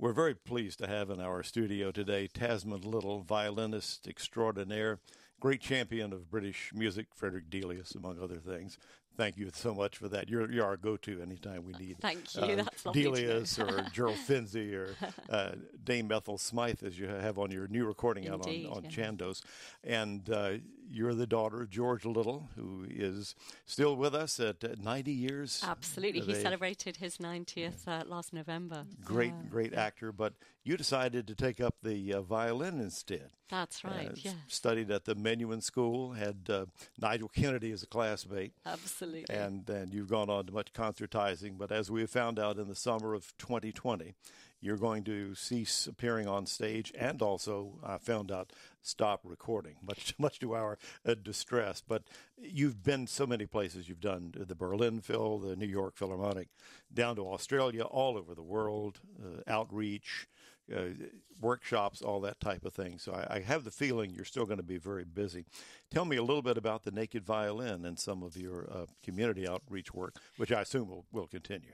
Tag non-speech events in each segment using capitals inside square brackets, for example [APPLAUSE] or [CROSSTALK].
We're very pleased to have in our studio today Tasmin Little, violinist extraordinaire, great champion of British music, Frederick Delius, among other things. Thank you so much for that. You're, you're our go-to anytime we need. Thank you. Uh, That's Delius or [LAUGHS] Gerald Finzi or uh, Dame Ethel Smyth, as you have on your new recording Indeed, out on, on yeah. Chandos. And uh, you're the daughter of George Little, who is still with us at 90 years. Absolutely. He celebrated his 90th uh, last November. Great, great actor. But you decided to take up the uh, violin instead. That's right, yes. Studied at the Menuhin School, had uh, Nigel Kennedy as a classmate. Absolutely. And then you've gone on to much concertizing. But as we found out in the summer of 2020, you're going to cease appearing on stage and also, I found out, stop recording, much, [LAUGHS] much to our uh, distress. But you've been so many places. You've done the Berlin Phil, the New York Philharmonic, down to Australia, all over the world, uh, outreach. Uh, workshops, all that type of thing. So I, I have the feeling you're still going to be very busy. Tell me a little bit about the Naked Violin and some of your uh, community outreach work, which I assume will, will continue.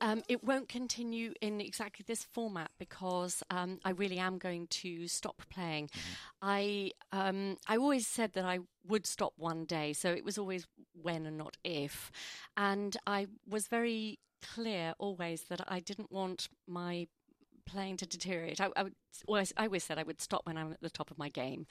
Um, it won't continue in exactly this format because um, I really am going to stop playing. Mm-hmm. I um, I always said that I would stop one day, so it was always when and not if, and I was very clear always that I didn't want my playing to deteriorate. I, I would always, I always said I would stop when I'm at the top of my game.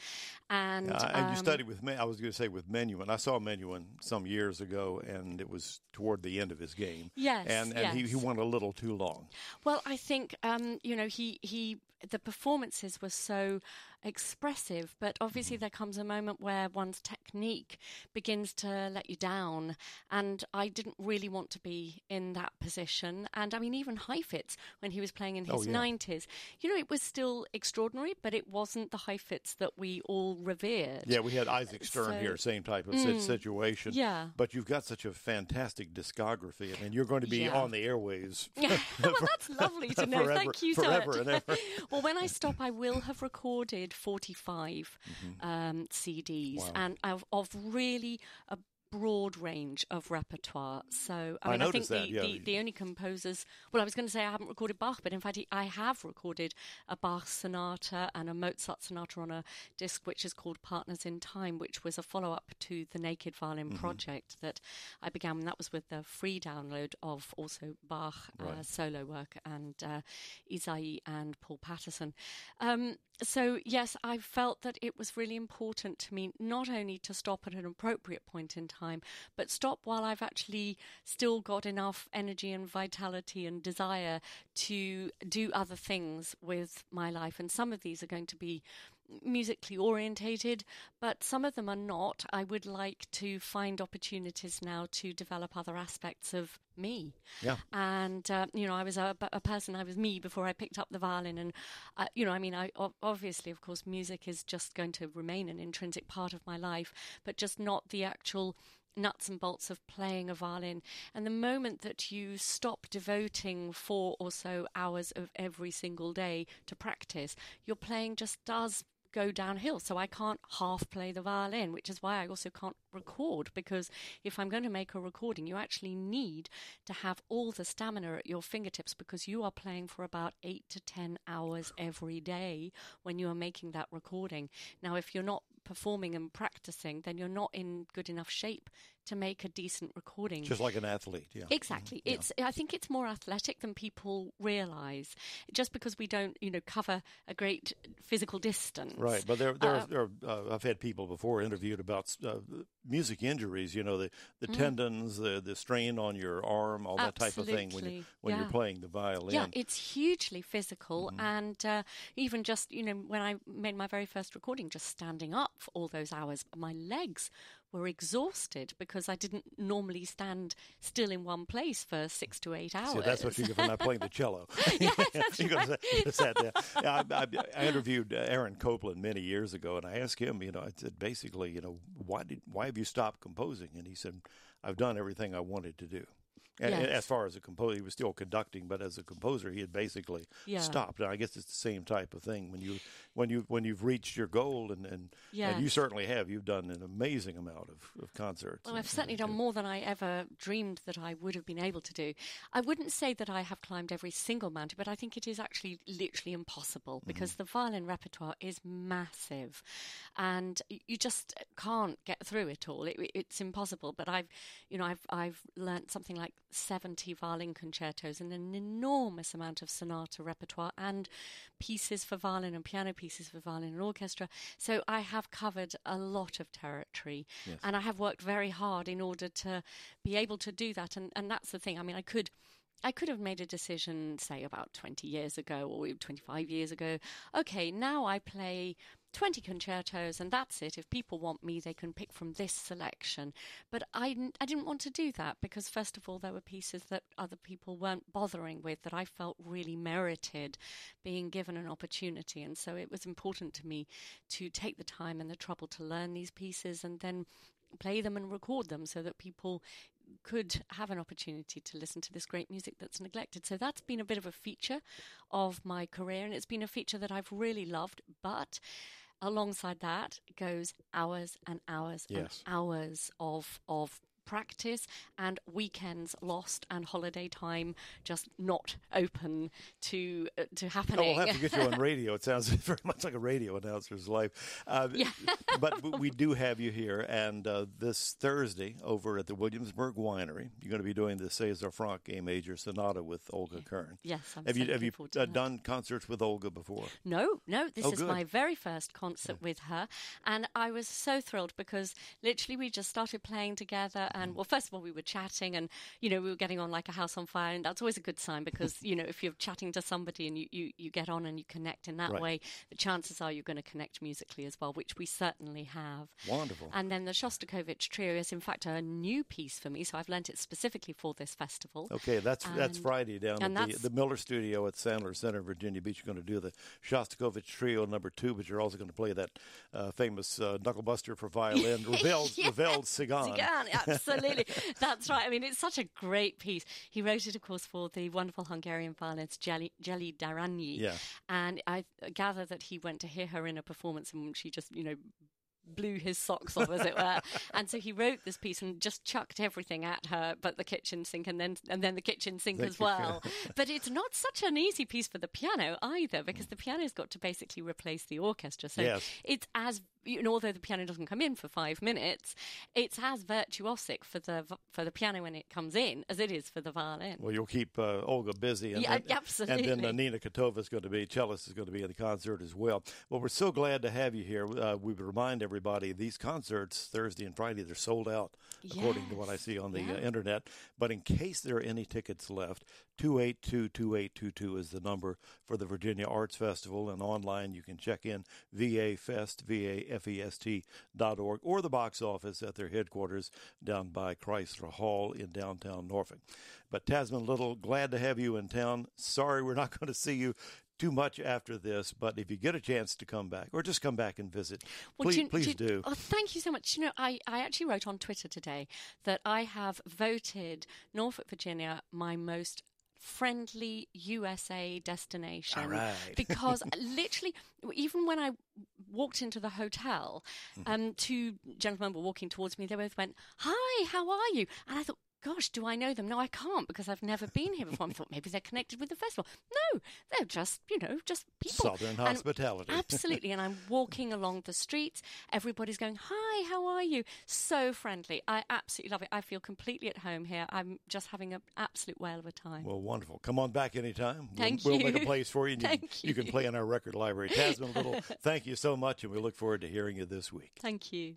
And, uh, and you um, studied with me. I was going to say with Menuhin. I saw Menuhin some years ago, and it was toward the end of his game. Yes, and and yes. He, he went a little too long. Well, I think um, you know he he the performances were so expressive, but obviously there comes a moment where one's technique begins to let you down. And I didn't really want to be in that position. And I mean, even Heifetz, when he was playing in his oh, yeah. 90s, you know, it was still extraordinary, but it wasn't the Heifetz that we all revered. Yeah, we had Isaac Stern So- here, same type of Mm. situation. Yeah. But you've got such a fantastic discography, and you're going to be Yeah. on the airways. [LAUGHS] Yeah, [LAUGHS] well, that's lovely to know. Forever- Thank you so forever much. and ever. [LAUGHS] well, when I stop, I will have recorded 45 um, CDs Wow. and of, of really a broad range of repertoire. So, I I mean, I, think noticed the, yeah. the, the only composers, well, I was going to say I haven't recorded Bach, but in fact, I have recorded a Bach sonata and a Mozart sonata on a disc which is called Partners in Time, which was a follow up to the Naked Violin Mm-hmm. project that I began. And that was with the free download of also Bach uh, solo work and uh, Ysaÿe and Paul Patterson. Um, so, yes, I felt that it was really important to me not only to stop at an appropriate point in time, but stop while I've actually still got enough energy and vitality and desire to do other things with my life. And some of these are going to be musically orientated, but some of them are not. I would like to find opportunities now to develop other aspects of me. Yeah. And, uh, you know, I was a, a person, I was me before I picked up the violin. And, uh, you know, I mean, I obviously, of course, music is just going to remain an intrinsic part of my life, but just not the actual nuts and bolts of playing a violin. And the moment that you stop devoting four or so hours of every single day to practice, your playing just does go downhill. So I can't half play the violin, which is why I also can't record because if I'm going to make a recording, you actually need to have all the stamina at your fingertips because you are playing for about eight to 10 hours every day when you are making that recording. Now, if you're not performing and practicing, then you're not in good enough shape to make a decent recording. Just like an athlete, yeah. Exactly. It's. I think it's more athletic than people realize. Just because we don't, you know, cover a great physical distance. Right, but there, there, Uh, there are, uh, I've had people before interviewed about uh, music injuries. You know, the, the Mm. tendons, the the strain on your arm, all that type of thing when you, Absolutely, when you're playing the violin. Yeah, it's hugely physical, Mm-hmm. and uh, even just you know when I made my very first recording, just standing up for all those hours, my legs were exhausted because I didn't normally stand still in one place for six to eight hours. See, that's what you get for not playing the cello. [LAUGHS] Yes, [LAUGHS] that's you right. [LAUGHS] sat down. I, I, I interviewed uh, Aaron Copland many years ago, and I asked him, you know, I said basically, you know, why did why have you stopped composing? And he said, I've done everything I wanted to do. Yes. As far as a composer, he was still conducting, but as a composer, he had basically Yeah. stopped. And I guess it's the same type of thing when you when you when you've reached your goal, and and, and you certainly have. You've done an amazing amount of, of concerts. Well, and- I've certainly done more than I ever dreamed that I would have been able to do. I wouldn't say that I have climbed every single mountain, but I think it is actually literally impossible mm-hmm. because the violin repertoire is massive, and you just can't get through it all. It, it's impossible. But I've, you know, I've I've learnt something like seventy violin concertos and an enormous amount of sonata repertoire and pieces for violin and piano pieces for violin and orchestra. So I have covered a lot of territory, Yes. and I have worked very hard in order to be able to do that. And and that's the thing. I mean, I could. I could have made a decision, say, about 20 years ago or 25 years ago. Okay, now I play 20 concertos and that's it. If people want me, they can pick from this selection. But I, I didn't want to do that because, first of all, there were pieces that other people weren't bothering with that I felt really merited being given an opportunity. And so it was important to me to take the time and the trouble to learn these pieces and then play them and record them so that people could have an opportunity to listen to this great music that's neglected. So that's been a bit of a feature of my career, and it's been a feature that I've really loved. But alongside that goes hours and hours Yes. and hours of of practice and weekends lost and holiday time just not open to uh, to Oh, happening. we'll have to get you on [LAUGHS] radio. It sounds [LAUGHS] very much like a radio announcer's life. Uh, Yeah. [LAUGHS] but we do have you here, and uh, this Thursday over at the Williamsburg Winery, you're going to be doing the Cesar Franck A Major Sonata with Olga Kern. yes, I'm Have so you have you uh, done concerts with Olga before? No, no, this Oh, is good. my very first concert with her. And I was so thrilled because literally we just started playing together. And well, first of all, we were chatting and, you know, we were getting on like a house on fire. And that's always a good sign because, you know, if you're chatting to somebody and you, you, you get on and you connect in that Right. way, the chances are you're going to connect musically as well, which we certainly have. Wonderful. And then the Shostakovich Trio is, in fact, a new piece for me. So I've learnt it specifically for this festival. Okay, that's that's Friday down at the, the Miller Studio at Sandler Center, in Virginia Beach. You're going to do the Shostakovich Trio number two, but you're also going to play that uh, famous uh, knucklebuster for violin, Ravel, Yes. Ravel Tzigane. Tzigane, absolutely. That's right. I mean, it's such a great piece. He wrote it, of course, for the wonderful Hungarian violinist Jelly, Jelly d'Arányi. Yeah. And I gather that he went to hear her in a performance and she just, you know, blew his socks off, as it were. [LAUGHS] and so he wrote this piece and just chucked everything at her, but the kitchen sink and then and then the kitchen sink Thank as well. [LAUGHS] but it's not such an easy piece for the piano either, because the piano's got to basically replace the orchestra. So Yes. it's as you know, although the piano doesn't come in for five minutes, it's as virtuosic for the for the piano when it comes in as it is for the violin. Well, you'll keep uh, Olga busy, and Yeah, then, absolutely. [LAUGHS] And then uh, Nina Kotova is going to be cellist is going to be in the concert as well. Well, we're so glad to have you here. Uh, we would remind everybody these concerts Thursday and Friday they're sold out, according to what I see on the uh, yeah. internet. But in case there are any tickets left, two eight two two eight two two is the number for the Virginia Arts Festival, and online you can check in VA Fest V A F E S T dot org or the box office at their headquarters down by Chrysler Hall in downtown Norfolk. But Tasmin Little, glad to have you in town. Sorry we're not [LAUGHS] going to see you too much after this, but if you get a chance to come back or just come back and visit, Well, please, do you- please do you- do. Oh, thank you so much. You know, I, I actually wrote on Twitter today that I have voted Norfolk, Virginia, my most friendly USA destination right. [LAUGHS] because [LAUGHS] literally even when I walked into the hotel Mm-hmm. um two gentlemen were walking towards me they both went hi how are you and I thought gosh do I know them no I can't because I've never been here before I thought maybe they're connected with the festival no they're just you know just people Southern And- hospitality. [LAUGHS] absolutely and I'm walking along the streets everybody's going hi how are you so friendly I absolutely love it I feel completely at home here I'm just having an absolute whale of a time Well, wonderful. Come on back anytime. Thank we'll, We'll make a place for you. And [LAUGHS] you, can- you can play in our record library. Tasmin Little, [LAUGHS] thank you so much, and we look forward to hearing you this week. thank you